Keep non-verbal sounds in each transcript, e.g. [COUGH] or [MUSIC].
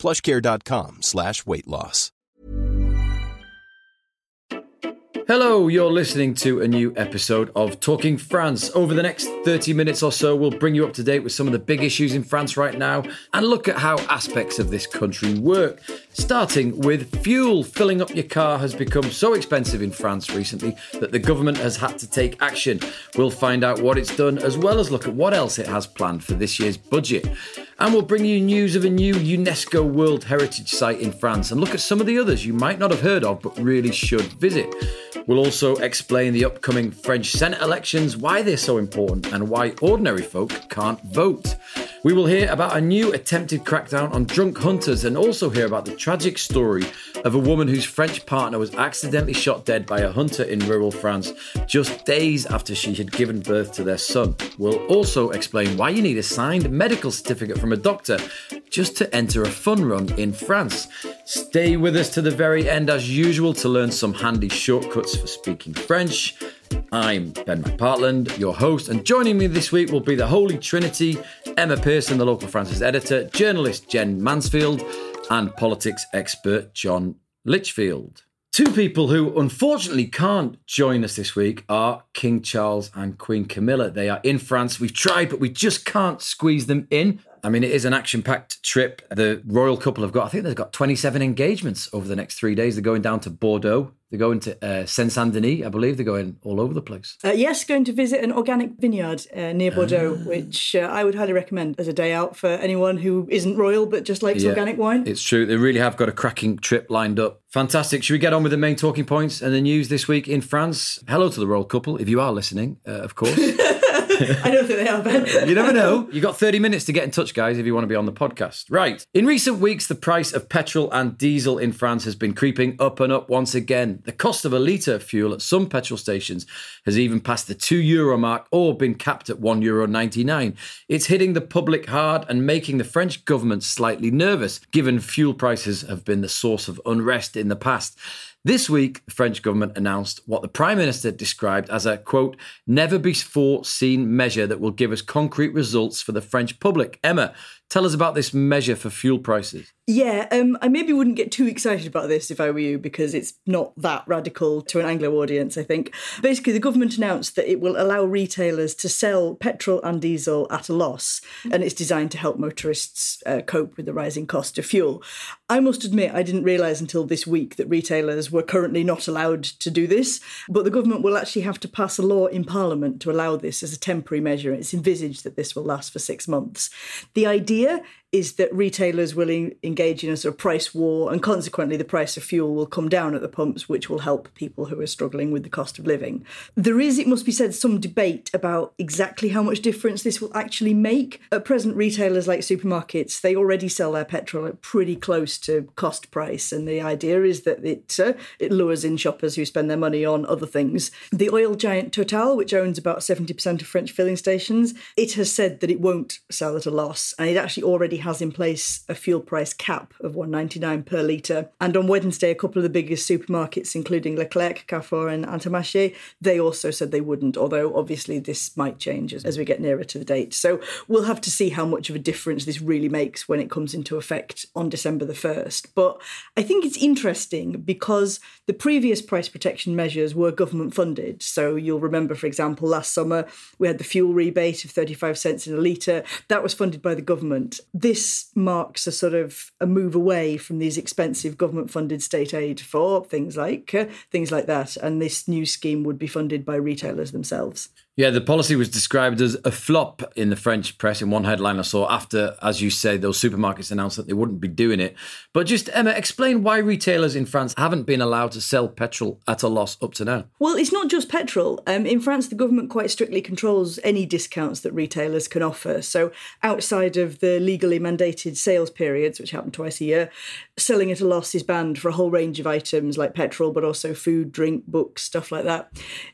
plushcare.com slash weight loss. Hello, you're listening to a new episode of Talking France. Over the next 30 minutes or so, we'll bring you up to date with some of the big issues in France right now and look at how aspects of this country work. Starting with fuel. Filling up your car has become so expensive in France recently that the government has had to take action. We'll find out what it's done as well as look at what else it has planned for this year's budget. And we'll bring you news of a new UNESCO World Heritage Site in France and look at some of the others you might not have heard of but really should visit. We'll also explain the upcoming French Senate elections, why they're so important, and why ordinary folk can't vote. We will hear about a new attempted crackdown on drunk hunters and also hear about the tragic story of a woman whose French partner was accidentally shot dead by a hunter in rural France just days after she had given birth to their son. We'll also explain why you need a signed medical certificate from a doctor just to enter a fun run in France. Stay with us to the very end as usual to learn some handy shortcuts for speaking French. I'm Ben McPartland, your host, and joining me this week will be the Holy Trinity Emma Pearson, the local France's editor, journalist Gen Mansfield, and politics expert John Litchfield. Two people who unfortunately can't join us this week are King Charles and Queen Camilla. They are in France. We've tried, but we just can't squeeze them in. I mean, it is an action packed trip. The royal couple have got, I think they've got 27 engagements over the next three days. They're going down to Bordeaux. They're going to uh, Saint Saint Denis, I believe. They're going all over the place. Uh, yes, going to visit an organic vineyard uh, near Bordeaux, which uh, I would highly recommend as a day out for anyone who isn't royal but just likes Yeah, organic wine. It's true. They really have got a cracking trip lined up. Fantastic. Should we get on with the main talking points and the news this week in France? Hello to the royal couple, if you are listening, uh, of course. [LAUGHS] [LAUGHS] I don't think they are, Ben. [LAUGHS] You never know. You've got 30 minutes to get in touch, guys, if you want to be on the podcast. Right. In recent weeks, the price of petrol and diesel in France has been creeping up and up once again. The cost of a litre of fuel at some petrol stations has even passed the 2 euro mark or been capped at 1 euro 99. It's hitting the public hard and making the French government slightly nervous, given fuel prices have been the source of unrest in the past. This week, the French government announced what the Prime Minister described as a quote, never before seen measure that will give us concrete results for the French public. Emma, tell us about this measure for fuel prices. Yeah, um, I maybe wouldn't get too excited about this if I were you because it's not that radical to an Anglo audience, I think. Basically, the government announced that it will allow retailers to sell petrol and diesel at a loss, and it's designed to help motorists uh, cope with the rising cost of fuel. I must admit, I didn't realise until this week that retailers were currently not allowed to do this, but the government will actually have to pass a law in Parliament to allow this as a temporary measure. It's envisaged that this will last for six months. The idea clear is that retailers will en- engage in a sort of price war, and consequently, the price of fuel will come down at the pumps, which will help people who are struggling with the cost of living. There is, it must be said, some debate about exactly how much difference this will actually make. At present, retailers like supermarkets they already sell their petrol at pretty close to cost price, and the idea is that it uh, it lures in shoppers who spend their money on other things. The oil giant Total, which owns about seventy percent of French filling stations, it has said that it won't sell at a loss, and it actually already has in place a fuel price cap of 1.99 per litre. And on Wednesday, a couple of the biggest supermarkets, including Leclerc, Carrefour, and Intermarché, they also said they wouldn't. Although obviously this might change as, as we get nearer to the date. So we'll have to see how much of a difference this really makes when it comes into effect on December the first. But I think it's interesting because the previous price protection measures were government funded. So you'll remember, for example, last summer we had the fuel rebate of 35 cents in a litre. That was funded by the government. This marks a sort of a move away from these expensive government funded state aid for things like uh, things like that. And this new scheme would be funded by retailers themselves. Yeah, the policy was described as a flop in the French press in one headline I saw after, as you say, those supermarkets announced that they wouldn't be doing it. But just, Emma, explain why retailers in France haven't been allowed to sell petrol at a loss up to now. Well, it's not just petrol. Um, in France, the government quite strictly controls any discounts that retailers can offer. So, outside of the legally mandated sales periods, which happen twice a year, selling at a loss is banned for a whole range of items like petrol, but also food, drink, books, stuff like that.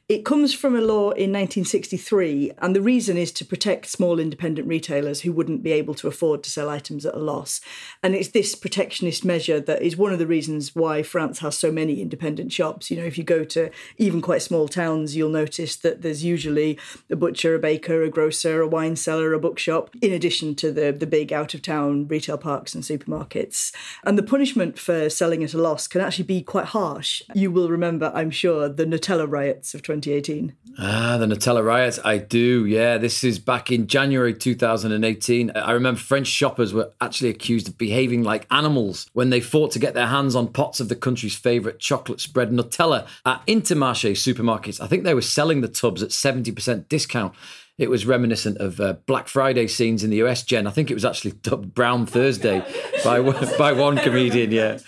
It comes from a law in 1963, and the reason is to protect small independent retailers who wouldn't be able to afford to sell items at a loss. And it's this protectionist measure that is one of the reasons why France has so many independent shops. You know, if you go to even quite small towns, you'll notice that there's usually a butcher, a baker, a grocer, a wine seller, a bookshop, in addition to the, the big out of town retail parks and supermarkets. And the punishment for selling at a loss can actually be quite harsh. You will remember, I'm sure, the Nutella riots of 2018. Ah, the Nutella riots. I do. Yeah, this is back in January 2018. I remember French shoppers were actually accused of behaving like animals when they fought to get their hands on pots of the country's favourite chocolate spread Nutella at Intermarché supermarkets. I think they were selling the tubs at 70% discount. It was reminiscent of uh, Black Friday scenes in the US, Gen. I think it was actually dubbed Brown Thursday by, by one comedian, yeah.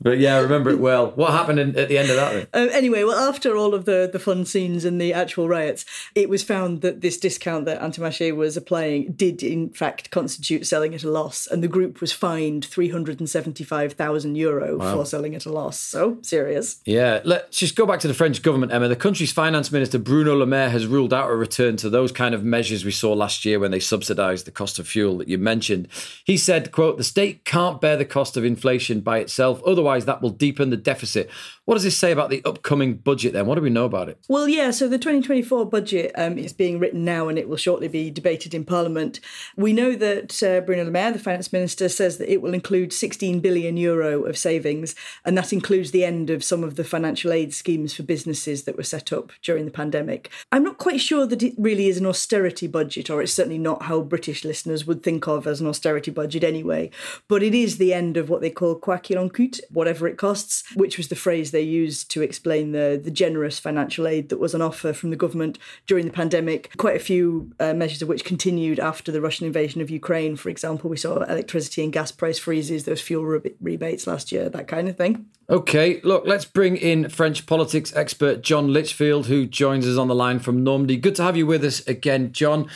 But yeah, I remember it well. What happened in, at the end of that? Um, anyway, well, after all of the, the fun scenes and the actual riots, it was found that this discount that Intermarché was applying did, in fact, constitute selling at a loss, and the group was fined 375,000 euro wow. for selling at a loss. So, serious. Yeah, let's just go back to the French government, Emma. The country's finance minister, Bruno Le Maire, has ruled out a return to those kind of measures we saw last year when they subsidised the cost of fuel that you mentioned. He said, quote, the state can't bear the cost of inflation by itself, otherwise that will deepen the deficit. What does this say about the upcoming budget then? What do we know about it? Well, yeah, so the 2024 budget um, is being written now and it will shortly be debated in Parliament. We know that uh, Bruno Le Maire, the finance minister, says that it will include 16 billion euro of savings, and that includes the end of some of the financial aid schemes for businesses that were set up during the pandemic. I'm not quite sure that it really is an austerity budget, or it's certainly not how British listeners would think of as an austerity budget anyway, but it is the end of what they call quoi qu'il en coûte, whatever it costs, which was the phrase they used to explain the, the generous financial aid that was on offer from the government during the pandemic. Quite a few uh, measures of which continued after the Russian invasion of Ukraine. For example, we saw electricity and gas price freezes, those fuel re- rebates last year, that kind of thing. Okay, look, let's bring in French politics expert John Litchfield, who joins us on the line from Normandy. Good to have you with us again, John.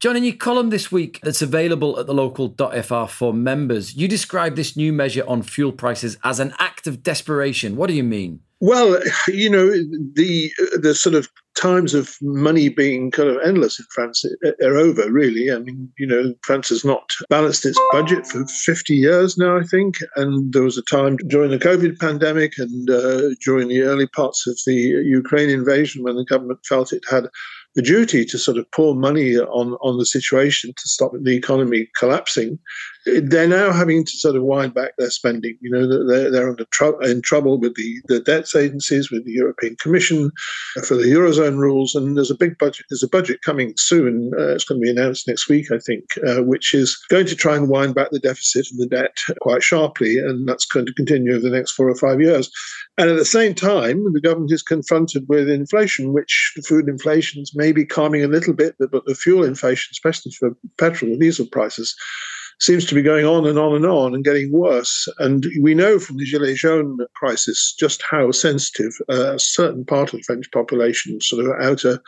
John, in your column this week that's available at the local.fr for members, you describe this new measure on fuel prices as an act of desperation. What do you mean? Well, you know, the the sort of times of money being kind of endless in France are over, really. I mean, you know, France has not balanced its budget for 50 years now, I think. And there was a time during the COVID pandemic and uh, during the early parts of the Ukraine invasion when the government felt it had the duty to sort of pour money on, on the situation to stop the economy collapsing, they're now having to sort of wind back their spending. You know, they're, they're tr- in trouble with the, the debts agencies, with the European Commission for the Eurozone rules. And there's a big budget, there's a budget coming soon. Uh, it's going to be announced next week, I think, uh, which is going to try and wind back the deficit and the debt quite sharply. And that's going to continue over the next four or five years. And at the same time, the government is confronted with inflation, which food inflation is maybe calming a little bit, but the fuel inflation, especially for petrol and diesel prices, seems to be going on and on and on and getting worse. And we know from the Gilets jaunes crisis just how sensitive uh, a certain part of the French population, sort of outer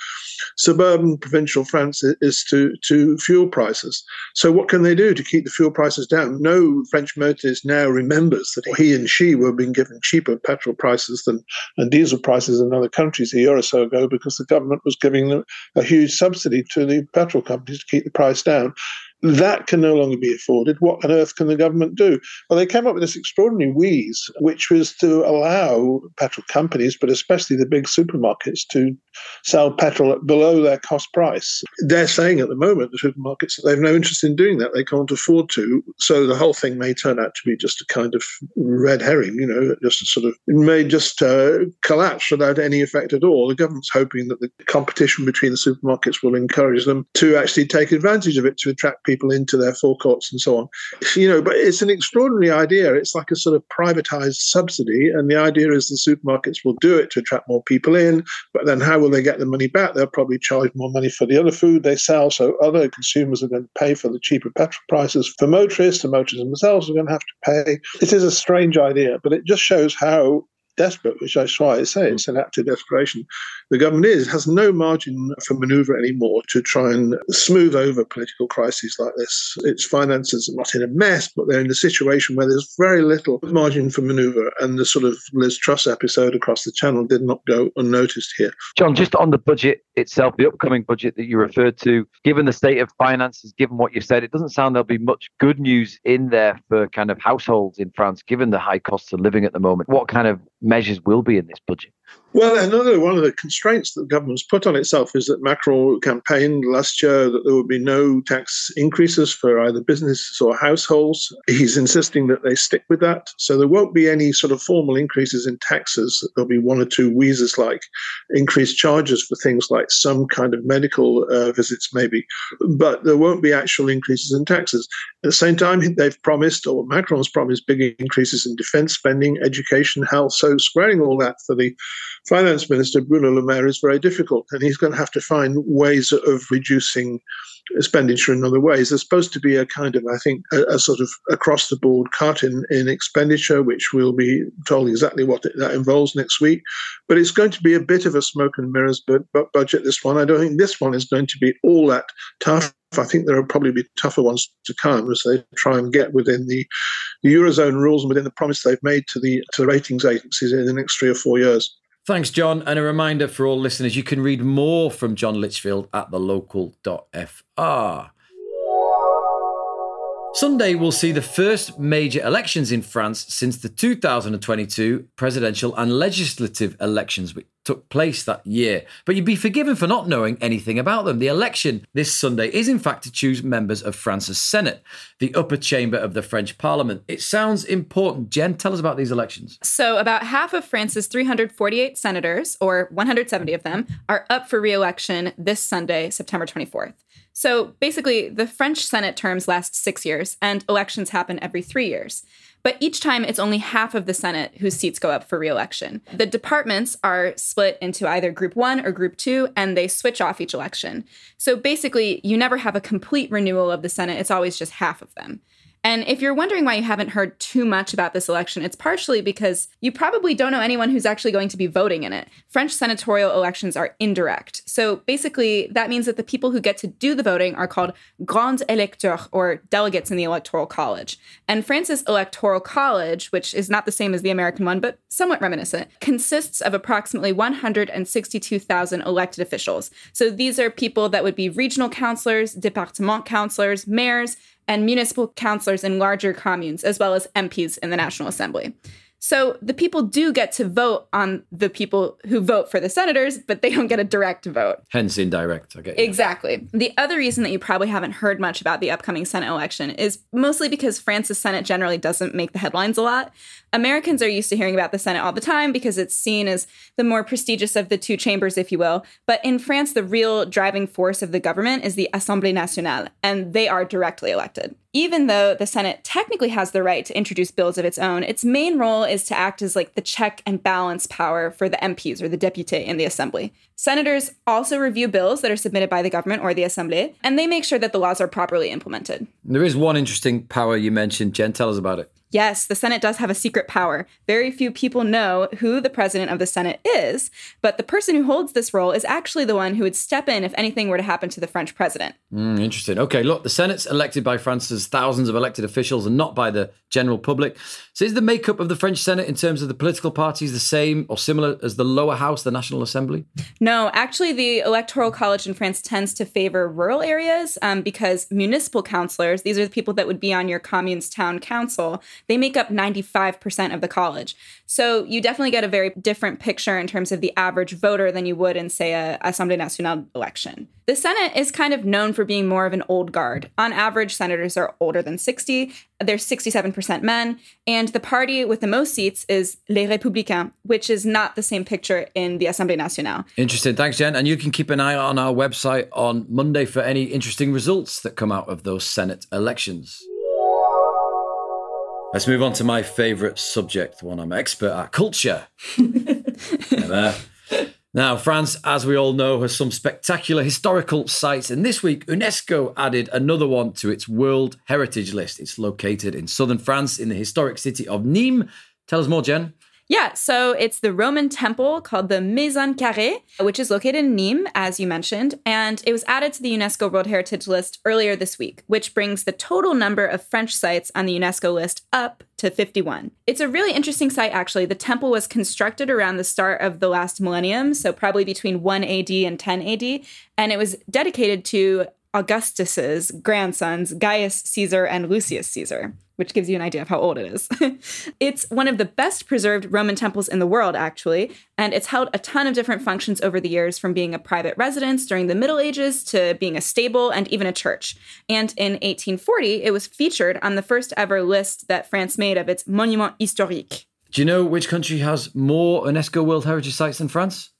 suburban provincial France, is to, to fuel prices. So, what can they do to keep the fuel prices down? No French motorist now remembers that he and she were being given cheaper petrol prices than and diesel prices in other countries a year or so ago because the government was giving them a huge subsidy to the petrol companies to keep the price down. That can no longer be afforded. What on earth can the government do? Well, they came up with this extraordinary wheeze, which was to allow petrol companies, but especially the big supermarkets, to sell petrol at below their cost price. They're saying at the moment, the supermarkets, that they've no interest in doing that. They can't afford to. So the whole thing may turn out to be just a kind of red herring, you know, just a sort of, it may just uh, collapse without any effect at all. The government's hoping that the competition between the supermarkets will encourage them to actually take advantage of it to attract people people into their forecourts and so on. You know, but it's an extraordinary idea. It's like a sort of privatized subsidy, and the idea is the supermarkets will do it to attract more people in. But then, how will they get the money back? They'll probably charge more money for the other food they sell, so other consumers are going to pay for the cheaper petrol prices. For motorists, the motorists themselves are going to have to pay. It is a strange idea, but it just shows how desperate, which is why I say it's an act of desperation, the government is, has no margin for maneuver anymore to try and smooth over political crises like this. Its finances are not in a mess, but they're in a situation where there's very little margin for maneuver. And the sort of Liz Truss episode across the channel did not go unnoticed here. John, just on the budget itself, the upcoming budget that you referred to, given the state of finances, given what you said, it doesn't sound there'll be much good news in there for kind of households in France, given the high costs of living at the moment. What kind of measures will be in this budget? Well, another one of the constraints that the government's put on itself is that Macron campaigned last year that there would be no tax increases for either businesses or households. He's insisting that they stick with that. So there won't be any sort of formal increases in taxes. There'll be one or two wheezes like increased charges for things like some kind of medical uh, visits, maybe. But there won't be actual increases in taxes. At the same time, [LAUGHS] they've promised, or Macron's promised, big increases in defense spending, education, health. Squaring all that for the finance minister Bruno Le Maire is very difficult, and he's going to have to find ways of reducing expenditure in other ways. There's supposed to be a kind of, I think, a, a sort of across the board cut in, in expenditure, which we'll be told exactly what it, that involves next week. But it's going to be a bit of a smoke and mirrors bu- bu- budget, this one. I don't think this one is going to be all that tough. I think there will probably be tougher ones to come as they try and get within the, the eurozone rules and within the promise they've made to the to the ratings agencies in the next three or four years. Thanks, John. And a reminder for all listeners you can read more from John Litchfield at thelocal.fr. Sunday will see the first major elections in France since the 2022 presidential and legislative elections, which took place that year. But you'd be forgiven for not knowing anything about them. The election this Sunday is, in fact, to choose members of France's Senate, the upper chamber of the French Parliament. It sounds important. Gen, tell us about these elections. So, about half of France's 348 senators, or 170 of them, are up for re election this Sunday, September 24th. So basically, the French Senate terms last six years, and elections happen every three years. But each time, it's only half of the Senate whose seats go up for reelection. The departments are split into either Group 1 or Group 2, and they switch off each election. So basically, you never have a complete renewal of the Senate, it's always just half of them. And if you're wondering why you haven't heard too much about this election, it's partially because you probably don't know anyone who's actually going to be voting in it. French senatorial elections are indirect. So basically, that means that the people who get to do the voting are called grands électeurs, or delegates in the Electoral College. And France's Electoral College, which is not the same as the American one, but somewhat reminiscent, consists of approximately 162,000 elected officials. So these are people that would be regional councillors, département councillors, mayors, and municipal councillors in larger communes, as well as MPs in the National Assembly. So the people do get to vote on the people who vote for the senators, but they don't get a direct vote. Hence indirect. Okay. Exactly. The other reason that you probably haven't heard much about the upcoming Senate election is mostly because France's Senate generally doesn't make the headlines a lot. Americans are used to hearing about the Senate all the time because it's seen as the more prestigious of the two chambers, if you will. But in France, the real driving force of the government is the Assemblée nationale, and they are directly elected. Even though the Senate technically has the right to introduce bills of its own, its main role is to act as like the check and balance power for the MPs or the députés in the assembly. Senators also review bills that are submitted by the government or the assembly, and they make sure that the laws are properly implemented. There is one interesting power you mentioned. Gen, tell us about it. Yes, the Senate does have a secret power. Very few people know who the president of the Senate is, but the person who holds this role is actually the one who would step in if anything were to happen to the French president. Mm, interesting. Okay, look, the Senate's elected by France's thousands of elected officials and not by the general public. So is the makeup of the French Senate in terms of the political parties the same or similar as the lower house, the National Assembly? No, actually, the Electoral College in France tends to favor rural areas um, because municipal councillors, these are the people that would be on your commune's town council, they make up 95% of the college. So you definitely get a very different picture in terms of the average voter than you would in, say, a Assemblée Nationale election. The Senate is kind of known for being more of an old guard. On average, senators are older than 60. They're 67% men. And the party with the most seats is Les Républicains, which is not the same picture in the Assemblée Nationale. Interesting. Thanks, Gen. And you can keep an eye on our website on Monday for any interesting results that come out of those Senate elections. Let's move on to my favourite subject, the one I'm expert at culture. [LAUGHS] now, France, as we all know, has some spectacular historical sites, and this week UNESCO added another one to its World Heritage List. It's located in southern France in the historic city of Nîmes. Tell us more, Gen. Yeah, so it's the Roman temple called the Maison Carrée, which is located in Nîmes, as you mentioned, and it was added to the UNESCO World Heritage List earlier this week, which brings the total number of French sites on the UNESCO list up to 51. It's a really interesting site, actually. The temple was constructed around the start of the last millennium, so probably between 1 AD and 10 AD, and it was dedicated to Augustus's grandsons, Gaius Caesar and Lucius Caesar which gives you an idea of how old it is. [LAUGHS] it's one of the best preserved Roman temples in the world, actually, and it's held a ton of different functions over the years from being a private residence during the Middle Ages to being a stable and even a church. And in 1840, it was featured on the first ever list that France made of its Monument Historique. Do you know which country has more UNESCO World Heritage Sites than France?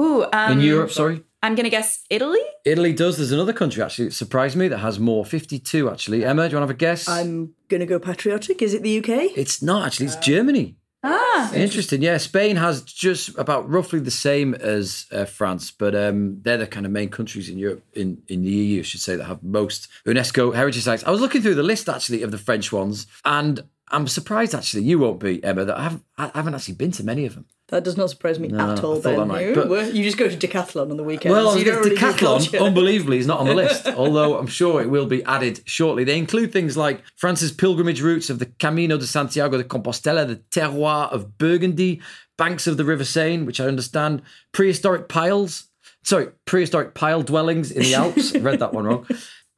Ooh, um, in Europe, sorry. I'm going to guess Italy? Italy does. There's another country actually that surprised me that has more 52 actually. Emma, do you want to have a guess? I'm going to go patriotic. Is it the UK? It's not actually, it's Germany. Ah, interesting. Yeah, Spain has just about roughly the same as uh, France, but um, they're the kind of main countries in Europe, in, in the EU, I should say, that have most UNESCO heritage sites. I was looking through the list actually of the French ones, and I'm surprised actually you won't be Emma that I haven't, I haven't actually been to many of them. That does not surprise me No, at all. thought Ben, that might, you, but- you just go to decathlon on the weekend. Well, so you don't really Decathlon, culture. unbelievably, is not on the [LAUGHS] list, although I'm sure it will be added shortly. They include things like France's pilgrimage routes of the Camino de Santiago de Compostela, the terroir of Burgundy, banks of the River Seine, which I understand, prehistoric piles, sorry, prehistoric pile dwellings in the Alps. I [LAUGHS] read that one wrong.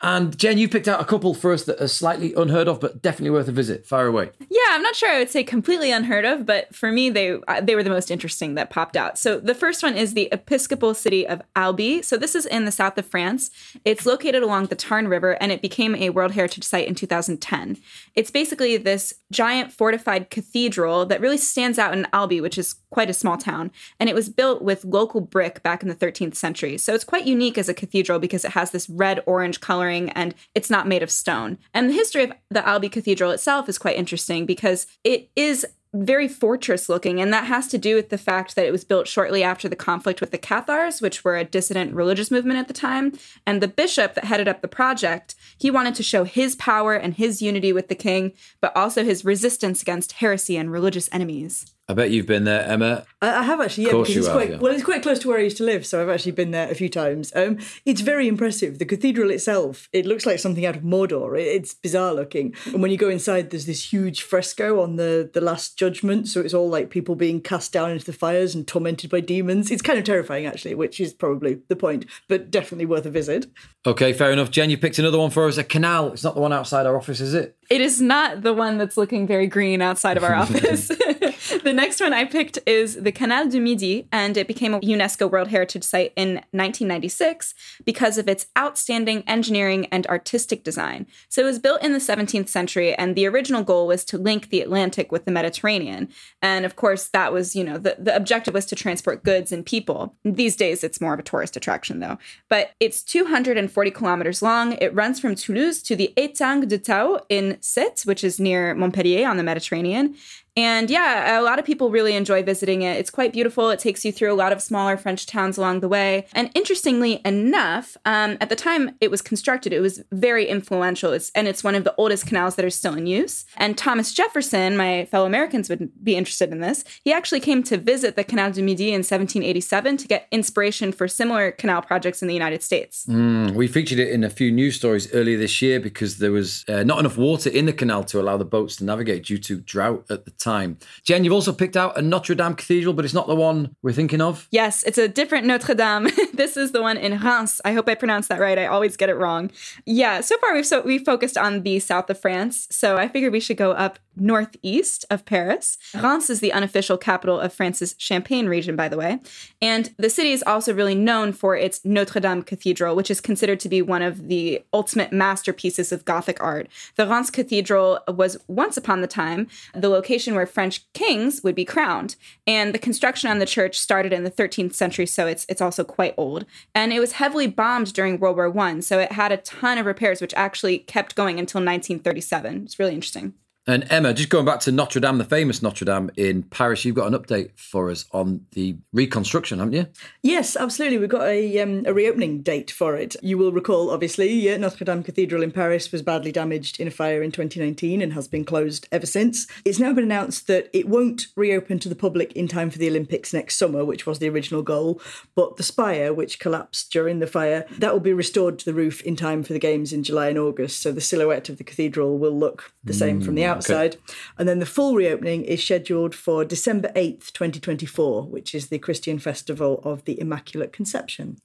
And Gen, you picked out a couple for us that are slightly unheard of, but definitely worth a visit. Fire away. Yeah, I'm not sure I would say completely unheard of, but for me, they uh, they were the most interesting that popped out. So the first one is the Episcopal city of Albi. So this is in the south of France. It's located along the Tarn River, and it became a World Heritage Site in 2010. It's basically this giant fortified cathedral that really stands out in Albi, which is quite a small town, and it was built with local brick back in the 13th century. So it's quite unique as a cathedral because it has this red orange and it's not made of stone. And the history of the Albi Cathedral itself is quite interesting because it is very fortress looking, and that has to do with the fact that it was built shortly after the conflict with the Cathars, which were a dissident religious movement at the time. And the bishop that headed up the project, he wanted to show his power and his unity with the king, but also his resistance against heresy and religious enemies. I bet you've been there, Emma. I, I have actually, yeah, course because you it's have, quite yeah. well. It's quite close to where I used to live, so I've actually been there a few times. Um, it's very impressive. The cathedral itself, it looks like something out of Mordor. It, it's bizarre looking, and when you go inside, there's this huge fresco on the the Last Judgment. So it's all like people being cast down into the fires and tormented by demons. It's kind of terrifying, actually, which is probably the point, but definitely worth a visit. Okay, fair enough. Gen, you picked another one for us. A canal. It's not the one outside our office, is it? It is not the one that's looking very green outside of our [LAUGHS] office. [LAUGHS] the next one I picked is the Canal du Midi, and it became a UNESCO World Heritage Site in 1996 because of its outstanding engineering and artistic design. So it was built in the 17th century, and the original goal was to link the Atlantic with the Mediterranean. And of course, that was, you know, the, the objective was to transport goods and people. These days, it's more of a tourist attraction, though. But it's 240 kilometers long. It runs from Toulouse to the Étang de Thau in Sète, which is near Montpellier on the Mediterranean. And yeah, a lot of people really enjoy visiting it. It's quite beautiful. It takes you through a lot of smaller French towns along the way. And interestingly enough, um, at the time it was constructed, it was very influential. It's, and it's one of the oldest canals that are still in use. And Thomas Jefferson, my fellow Americans would be interested in this, he actually came to visit the Canal du Midi in 1787 to get inspiration for similar canal projects in the United States. Mm, we featured it in a few news stories earlier this year because there was uh, not enough water in the canal to allow the boats to navigate due to drought at the time. Gen, you've also picked out a Notre Dame Cathedral, but it's not the one we're thinking of. Yes, it's a different Notre Dame. [LAUGHS] this is the one in Reims. I hope I pronounced that right. I always get it wrong. Yeah, so far we've so we've focused on the south of France, so I figured we should go up northeast of Paris. Reims is the unofficial capital of France's Champagne region, by the way, and the city is also really known for its Notre Dame Cathedral, which is considered to be one of the ultimate masterpieces of Gothic art. The Reims Cathedral was once upon the time the location where French kings would be crowned, and the construction on the church started in the 13th century, so it's it's also quite old. And it was heavily bombed during World War One, so it had a ton of repairs, which actually kept going until 1937. It's really interesting. And Emma, just going back to Notre Dame, the famous Notre Dame in Paris, you've got an update for us on the reconstruction, haven't you? Yes, absolutely. We've got a, um, a reopening date for it. You will recall, obviously, uh, Notre Dame Cathedral in Paris was badly damaged in a fire in 2019 and has been closed ever since. It's now been announced that it won't reopen to the public in time for the Olympics next summer, which was the original goal. But the spire, which collapsed during the fire, that will be restored to the roof in time for the Games in July and August. So the silhouette of the cathedral will look the same from the outside. And then the full reopening is scheduled for December 8th, 2024, which is the Christian festival of the Immaculate Conception.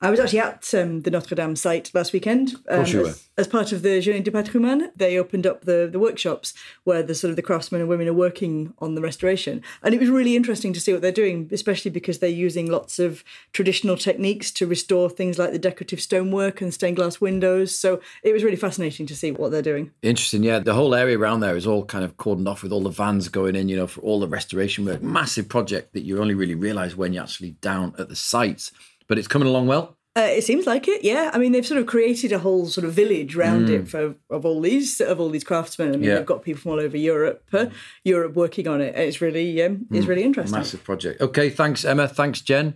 I was actually at um, the Notre Dame site last weekend. Um, course you were. as, as part of the Journée du Patrimoine, they opened up the, the workshops where the sort of the craftsmen and women are working on the restoration. And it was really interesting to see what they're doing, especially because they're using lots of traditional techniques to restore things like the decorative stonework and stained glass windows. So it was really fascinating to see what they're doing. Interesting, yeah. The whole area around there is all kind of cordoned off with all the vans going in, you know, for all the restoration work. Massive project that you only really realise when you're actually down at the sites. But it's coming along well. Uh, it seems like it, yeah. I mean, they've sort of created a whole sort of village around it for of all these of all these craftsmen. I mean, Yeah. they've got people from all over Europe, uh, Europe working on it. It's really, um, it's really interesting. Massive project. Okay, thanks, Emma. Thanks, Gen.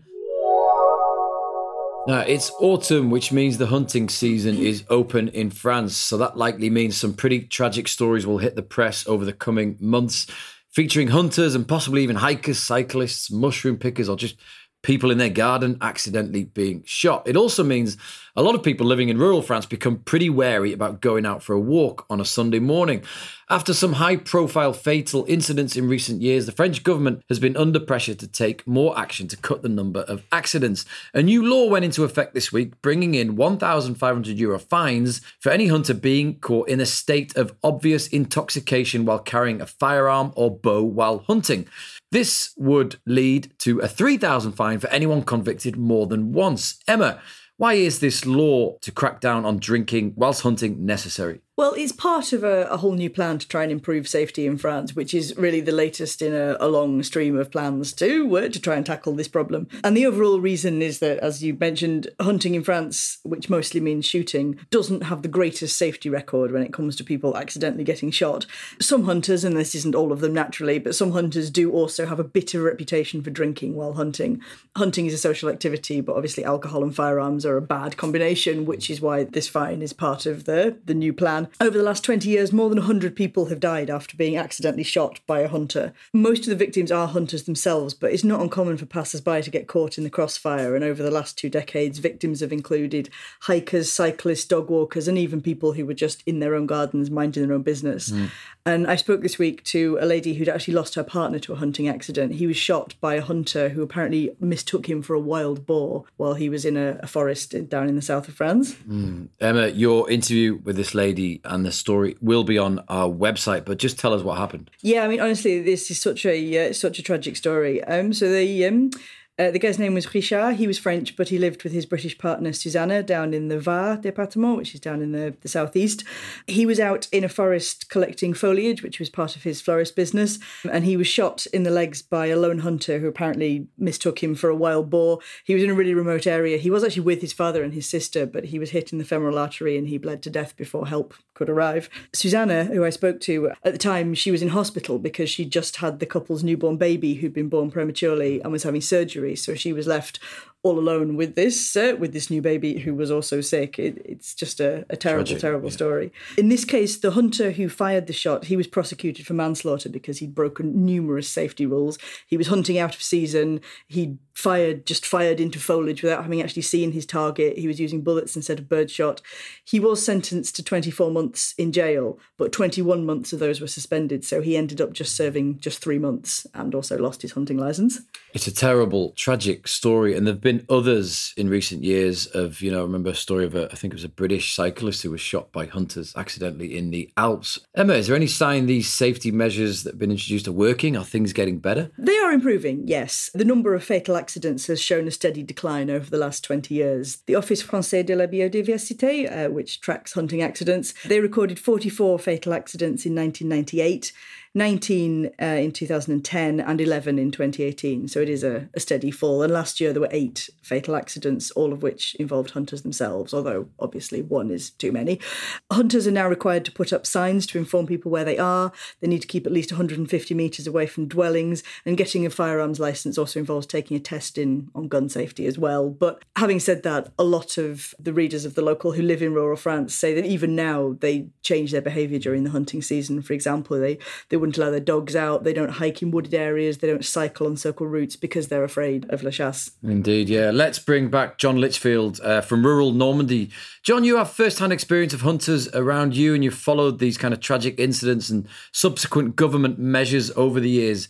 Now, it's autumn, which means the hunting season is open in France. So that likely means some pretty tragic stories will hit the press over the coming months, featuring hunters and possibly even hikers, cyclists, mushroom pickers, or just people in their garden accidentally being shot. It also means a lot of people living in rural France become pretty wary about going out for a walk on a Sunday morning. After some high profile fatal incidents in recent years, the French government has been under pressure to take more action to cut the number of accidents. A new law went into effect this week, bringing in 1,500 euro fines for any hunter being caught in a state of obvious intoxication while carrying a firearm or bow while hunting. This would lead to a 3,000 fine for anyone convicted more than once. Emma, why is this law to crack down on drinking whilst hunting necessary? Well, it's part of a, a whole new plan to try and improve safety in France, which is really the latest in a, a long stream of plans to uh, to try and tackle this problem. And the overall reason is that, as you mentioned, hunting in France, which mostly means shooting, doesn't have the greatest safety record when it comes to people accidentally getting shot. Some hunters, and this isn't all of them naturally, but some hunters do also have a bitter reputation for drinking while hunting. Hunting is a social activity, but obviously alcohol and firearms are a bad combination, which is why this fine is part of the, the new plan. Over the last 20 years, more than 100 people have died after being accidentally shot by a hunter. Most of the victims are hunters themselves, but it's not uncommon for passers by to get caught in the crossfire. And over the last two decades, victims have included hikers, cyclists, dog walkers, and even people who were just in their own gardens minding their own business. Hmm. And I spoke this week to a lady who'd actually lost her partner to a hunting accident. He was shot by a hunter who apparently mistook him for a wild boar while he was in a, a forest down in the south of France. Emma, your interview with this lady and the story will be on our website, but just tell us what happened. Yeah, I mean, honestly, this is such a uh, such a tragic story. Um, so the um, uh, the guy's name was Richard. He was French, but he lived with his British partner Susanna down in the Var department, which is down in the, the southeast. He was out in a forest collecting foliage, which was part of his florist business, and he was shot in the legs by a lone hunter who apparently mistook him for a wild boar. He was in a really remote area. He was actually with his father and his sister, but he was hit in the femoral artery and he bled to death before help could arrive. Susanna, who I spoke to at the time, she was in hospital because she just had the couple's newborn baby who'd been born prematurely and was having surgery. So she was left all alone with this uh, with this new baby who was also sick. It, it's just a, a terrible, Tragic, terrible yeah. story. In this case, the hunter who fired the shot, he was prosecuted for manslaughter because he'd broken numerous safety rules. He was hunting out of season. He fired just fired into foliage without having actually seen his target. He was using bullets instead of birdshot. He was sentenced to 24 months in jail, but 21 months of those were suspended. So he ended up just serving just three months and also lost his hunting license. It's a terrible, tragic story, and there've been others in recent years. Of you know, I remember a story of a, I think it was a British cyclist who was shot by hunters accidentally in the Alps. Emma, is there any sign these safety measures that have been introduced are working? Are things getting better? They are improving, yes. The number of fatal accidents has shown a steady decline over the last 20 years. The Office Français de la Biodiversité, uh, which tracks hunting accidents, they recorded 44 fatal accidents in 1998. 19 uh, in 2010 and 11 in 2018. So it is a, a steady fall. And last year there were eight fatal accidents, all of which involved hunters themselves, although obviously one is too many. Hunters are now required to put up signs to inform people where they are. They need to keep at least 150 metres away from dwellings. And getting a firearms licence also involves taking a test in on gun safety as well. But having said that, a lot of the readers of the local who live in rural France say that even now they change their behaviour during the hunting season. For example, they, they wouldn't allow their dogs out, they don't hike in wooded areas, they don't cycle on circle routes because they're afraid of la chasse. Indeed, yeah. Let's bring back John Litchfield uh, from rural Normandy. John, you have first hand experience of hunters around you and you've followed these kind of tragic incidents and subsequent government measures over the years.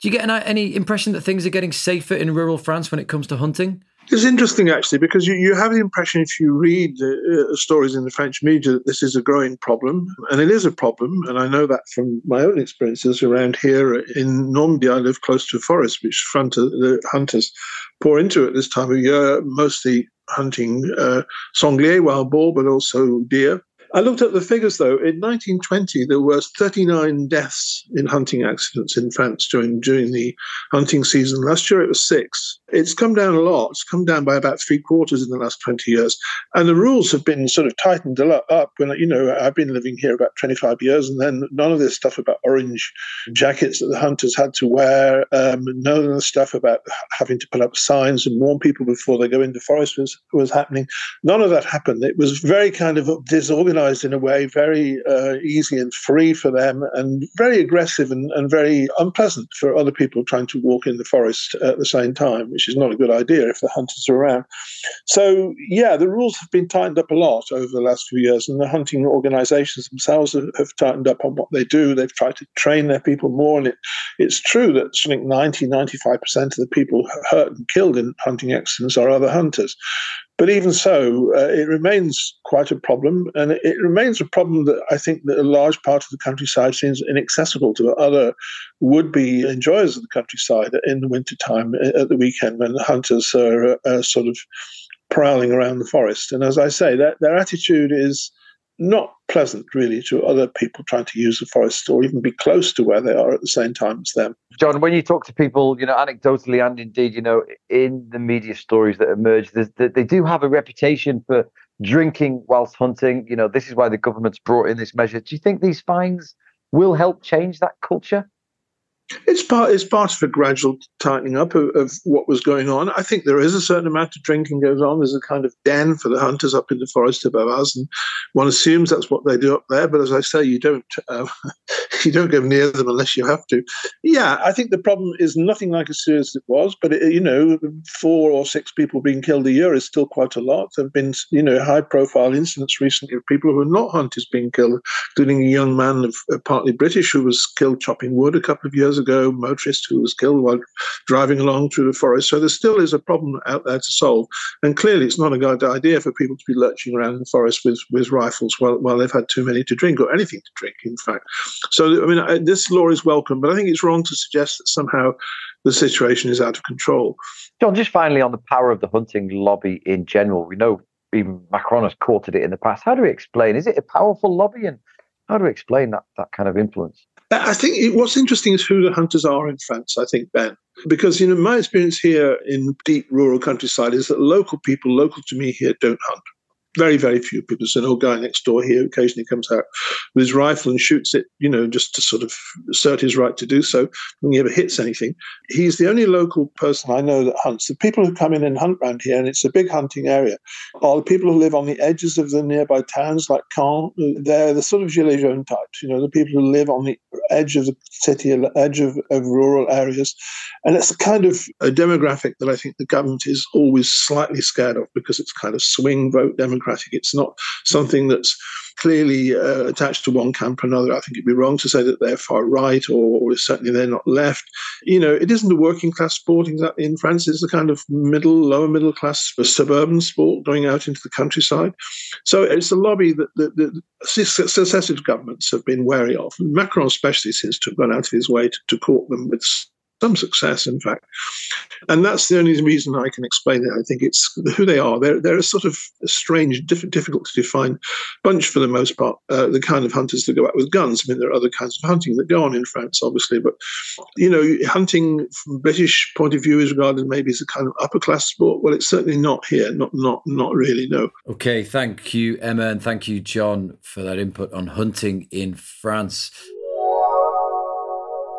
Do you get any impression that things are getting safer in rural France when it comes to hunting? It's interesting, actually, because you, you have the impression if you read uh, stories in the French media that this is a growing problem, and it is a problem. And I know that from my own experiences around here in Normandy. I live close to a forest, which front the hunters pour into at this time of year, mostly hunting uh, sanglier, wild boar, but also deer. I looked at the figures though. In 1920, there was 39 deaths in hunting accidents in France during during the hunting season. Last year, it was six. It's come down a lot. It's come down by about three quarters in the last 20 years, and the rules have been sort of tightened a lot up. When you know, I've been living here about 25 years, and then none of this stuff about orange jackets that the hunters had to wear, um, none of the stuff about having to put up signs and warn people before they go into forest was was happening. None of that happened. It was very kind of disorganized in a way very uh, easy and free for them and very aggressive and, and very unpleasant for other people trying to walk in the forest at the same time, which is not a good idea if the hunters are around. So, yeah, the rules have been tightened up a lot over the last few years, and the hunting organizations themselves have, have tightened up on what they do. They've tried to train their people more, and it, it's true that something 90, 95% of the people hurt and killed in hunting accidents are other hunters. But even so, uh, it remains quite a problem, and it, remains a problem that I think that a large part of the countryside seems inaccessible to other would-be enjoyers of the countryside in the wintertime at the weekend when the hunters are, are sort of prowling around the forest. And as I say, that their attitude is not pleasant really to other people trying to use the forest or even be close to where they are at the same time as them. John, when you talk to people, you know, anecdotally and indeed, you know, in the media stories that emerge, they do have a reputation for drinking whilst hunting. You know, this is why the government's brought in this measure. Do you think these fines will help change that culture? It's part. It's part of a gradual tightening up of, of, what was going on. I think there is a certain amount of drinking goes on. There's a kind of den for the hunters up in the forest above us, and one assumes that's what they do up there. But as I say, you don't uh, [LAUGHS] you don't go near them unless you have to. Yeah, I think the problem is nothing like as serious as it was. But it, you know, four or six people being killed a year is still quite a lot. There have been you know high profile incidents recently of people who are not hunters being killed, including a young man of uh, partly British who was killed chopping wood a couple of years ago, motorist who was killed while driving along through the forest. So there still is a problem out there to solve. And clearly, it's not a good idea for people to be lurching around in the forest with, with rifles while, while they've had too many to drink or anything to drink, in fact. So, I mean, this law is welcome, but I think it's wrong to suggest that somehow the situation is out of control. John, just finally on the power of the hunting lobby in general, we know even Macron has courted it in the past. How do we explain? Is it a powerful lobby, and how do we explain that that kind of influence? Uh, I think what's interesting is who the hunters are in France, I think, Ben. Because, you know, my experience here in deep rural countryside is that local people, local to me here, don't hunt very, very few people. There's an old guy next door here who occasionally comes out with his rifle and shoots it, you know, just to sort of assert his right to do so when he ever hits anything. He's the only local person I know that hunts. The people who come in and hunt around here, and it's a big hunting area, are the people who live on the edges of the nearby towns like Caen. They're the sort of Gilets jaunes types, you know, the people who live on the edge of the city, edge of, of rural areas. And it's a kind of a demographic that I think the government is always slightly scared of because it's kind of swing vote democratic. It's not something that's clearly uh, attached to one camp or another. I think it'd be wrong to say that they're far right or, or, certainly they're not left. You know, it isn't a working class sport exactly in France. It's a kind of middle, lower middle class suburban sport going out into the countryside. So it's a lobby that the, the successive governments have been wary of. Macron especially seems to have gone out of his way to, to court them with some success, in fact. And that's the only reason I can explain it. I think it's who they are. They're, they're a sort of strange, difficult to define bunch for the most part, uh, the kind of hunters that go out with guns. I mean, there are other kinds of hunting that go on in France, obviously, but, you know, hunting from British point of view is regarded maybe as a kind of upper class sport. Well, it's certainly not here, not, not, not really, no. Okay, thank you, Emma, and thank you, John, for that input on hunting in France.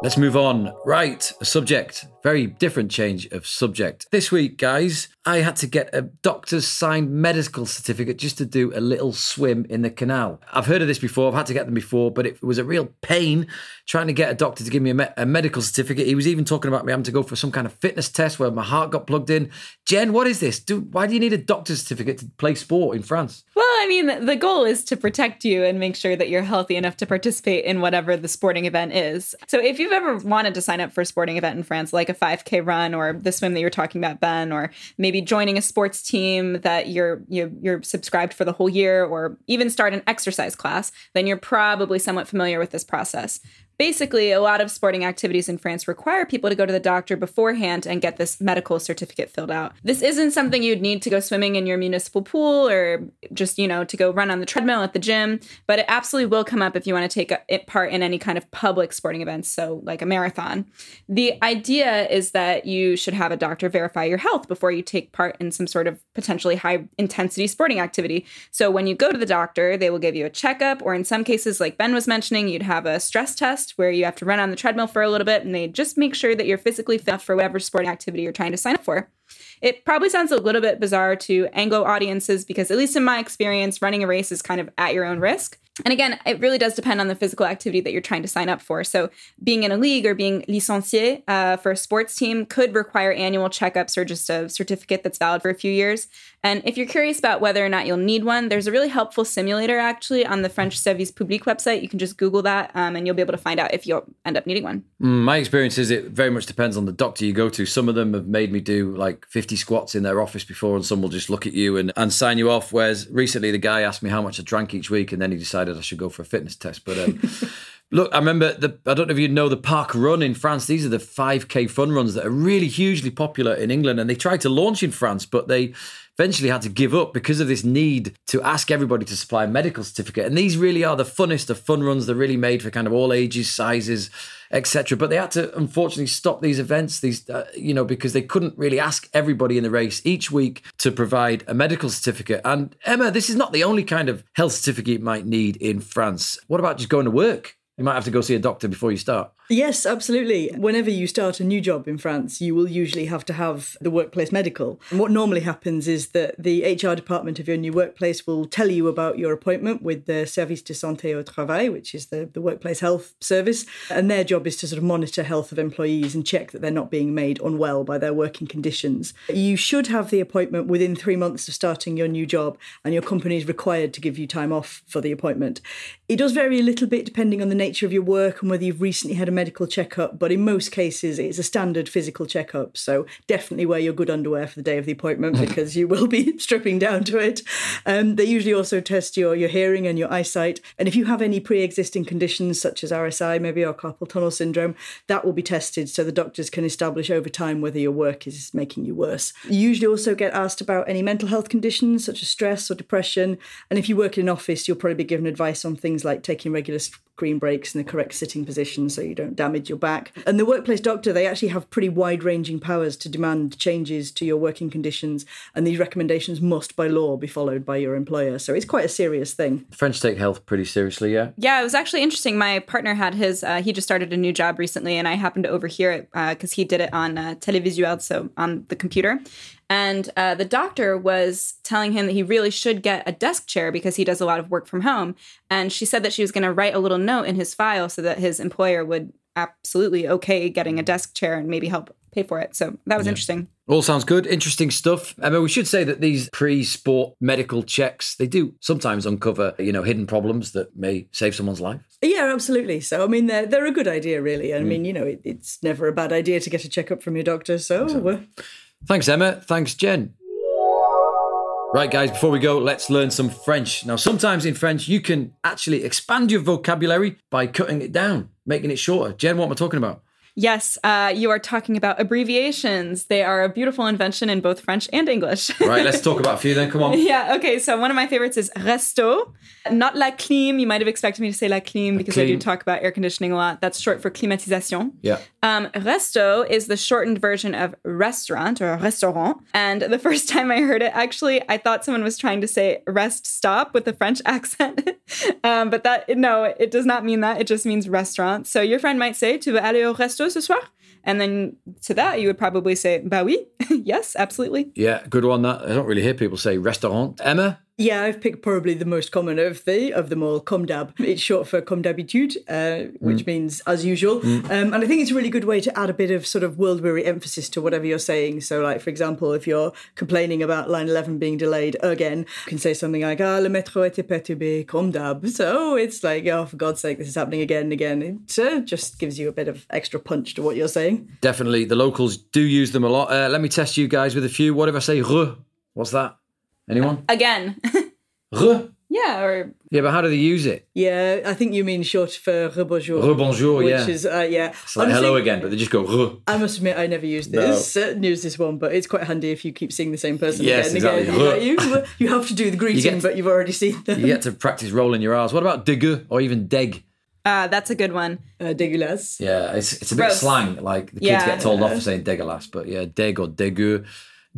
Let's move on. Right, a subject. Very different change of subject. This week, guys, I had to get a doctor's signed medical certificate just to do a little swim in the canal. I've heard of this before, I've had to get them before, but it was a real pain trying to get a doctor to give me a, me- a medical certificate. He was even talking about me having to go for some kind of fitness test where my heart got plugged in. Gen, what is this? Do, why do you need a doctor's certificate to play sport in France? Well, I mean, the goal is to protect you and make sure that you're healthy enough to participate in whatever the sporting event is. So if you've ever wanted to sign up for a sporting event in France, like a 5K run or the swim that you're talking about, Ben, or maybe joining a sports team that you're you're, you're subscribed for the whole year, or even start an exercise class, then you're probably somewhat familiar with this process. Basically, a lot of sporting activities in France require people to go to the doctor beforehand and get this medical certificate filled out. This isn't something you'd need to go swimming in your municipal pool or just, you know, to go run on the treadmill at the gym, but it absolutely will come up if you want to take part in any kind of public sporting events, so like a marathon. The idea is that you should have a doctor verify your health before you take part in some sort of potentially high intensity sporting activity. So when you go to the doctor, they will give you a checkup, or in some cases, like Ben was mentioning, you'd have a stress test test where you have to run on the treadmill for a little bit and they just make sure that you're physically fit for whatever sporting activity you're trying to sign up for. It probably sounds a little bit bizarre to Anglo audiences because, at least in my experience, running a race is kind of at your own risk. And again, it really does depend on the physical activity that you're trying to sign up for. So, being in a league or being licencié uh, for a sports team could require annual checkups or just a certificate that's valid for a few years. And if you're curious about whether or not you'll need one, there's a really helpful simulator actually on the French Service Public website. You can just Google that um, and you'll be able to find out if you'll end up needing one. Mm, my experience is it very much depends on the doctor you go to. Some of them have made me do like 50 squats in their office before, and some will just look at you and, and sign you off. Whereas recently, the guy asked me how much I drank each week, and then he decided I should go for a fitness test. But um, [LAUGHS] Look, I remember the. I don't know if you know the Park Run in France. These are the 5K fun runs that are really hugely popular in England, and they tried to launch in France, but they eventually had to give up because of this need to ask everybody to supply a medical certificate. And these really are the funnest of fun runs. They're really made for kind of all ages, sizes, etc. But they had to unfortunately stop these events. These, uh, you know, because they couldn't really ask everybody in the race each week to provide a medical certificate. And Emma, this is not the only kind of health certificate you might need in France. What about just going to work? You might have to go see a doctor before you start. Yes, absolutely. Whenever you start a new job in France, you will usually have to have the workplace medical. And what normally happens is that the HR department of your new workplace will tell you about your appointment with the Service de Santé au Travail, which is the, the workplace health service. And their job is to sort of monitor health of employees and check that they're not being made unwell by their working conditions. You should have the appointment within three months of starting your new job, and your company is required to give you time off for the appointment. It does vary a little bit depending on the nature of your work and whether you've recently had a medical checkup, but in most cases, it's a standard physical checkup. So definitely wear your good underwear for the day of the appointment [LAUGHS] because you will be [LAUGHS] stripping down to it. Um, they usually also test your, your hearing and your eyesight. And if you have any pre existing conditions such as RSI, maybe or carpal tunnel syndrome, that will be tested so the doctors can establish over time whether your work is making you worse. You usually also get asked about any mental health conditions such as stress or depression. And if you work in an office, you'll probably be given advice on things like taking regular screen breaks in the correct sitting position so you don't damage your back. And the workplace doctor, they actually have pretty wide ranging powers to demand changes to your working conditions. And these recommendations must, by law, be followed by your employer. So it's quite a serious thing. French take health pretty seriously, yeah? Yeah, it was actually interesting. My partner had his, uh, he just started a new job recently, and I happened to overhear it because uh, he did it on uh, Televisuel, so on the computer. And uh, the doctor was telling him that he really should get a desk chair because he does a lot of work from home. And she said that she was going to write a little note in his file so that his employer would absolutely okay getting a desk chair and maybe help pay for it. So that was yeah. interesting. All sounds good. Interesting stuff. I mean, we should say that these pre-sport medical checks, they do sometimes uncover, you know, hidden problems that may save someone's life. Yeah, absolutely. So, I mean, they're, they're a good idea, really. I mm. mean, you know, it, it's never a bad idea to get a checkup from your doctor. So, exactly. Thanks, Emma. Thanks, Gen. Right, guys, before we go, let's learn some French. Now, sometimes in French, you can actually expand your vocabulary by cutting it down, making it shorter. Gen, what am I talking about? Yes, uh, you are talking about abbreviations. They are a beautiful invention in both French and English. Right, let's talk about a few then. Come on. [LAUGHS] yeah, okay. So one of my favorites is resto, not la clim. You might have expected me to say la clim because I do talk about air conditioning a lot. That's short for climatisation. Yeah. Um, resto is the shortened version of restaurant or restaurant. And the [LAUGHS] first time I heard it, actually, I thought someone was trying to say rest stop with a French [LAUGHS] accent. um, but that, no, it does not mean that. It just means restaurant. So your friend might say, Tu veux aller au resto ce soir? And then to that, you would probably say, Bah oui, [LAUGHS] yes, absolutely. Yeah, good one. That I don't really hear people say restaurant. Emma, Yeah, I've picked probably the most common of the of them all. Comme d'hab. It's short for comme d'habitude, uh, which means as usual. Um, and I think it's a really good way to add a bit of sort of world weary emphasis to whatever you're saying. So, like for example, if you're complaining about line eleven being delayed again, you can say something like "Ah, le métro était perturbé comme d'hab." So it's like, oh, for God's sake, this is happening again and again. It uh, just gives you a bit of extra punch to what you're saying. definitely the locals do use them a lot. Uh, let me test you guys with a few. What if I say re? What's that? Anyone? Again. [LAUGHS] Re? yeah, or Yeah, but how do they use it? Yeah, I think you mean short for rebonjour. Rebonjour, which yeah. Which is uh, yeah. It's like hello again, but they just go re. I must admit, I never used this. Uh, use this one, but it's quite handy if you keep seeing the same person Yes, again and exactly. again. You, you, you have to do the greeting, get- but you've already seen them. You get to practice rolling your R's. What about degueu or even deg? uh, that's a good one. Uh, dégueulasse. Yeah, it's it's a bit Gross. slang. Like the kids Yeah. get told off for saying degueulasse, but yeah, deg or degueu.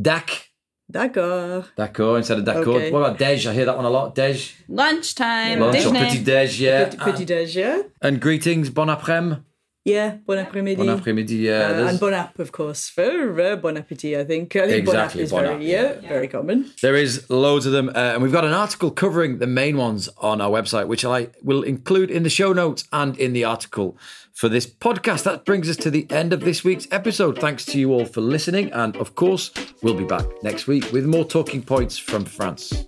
Dak, D'accord. d'accord instead of d'accord. Okay. What about dej? I hear that one a lot. Dej, Lunchtime. lunch or petit dej, yeah. Petit, petit déj, yeah? And greetings, bon après-midi. Yeah, bon après-midi. Bon après-midi, yeah. Uh, and bon app, of course, for uh, bon appetit, I think. I think Exactly, bon app is bon very, app, yeah, very common. There is loads of them, uh, and we've got an article covering the main ones on our website, which I will include in the show notes and in the article for this podcast. That brings us to the end of this week's episode. Thanks to you all for listening, and of course, we'll be back next week with more talking points from France.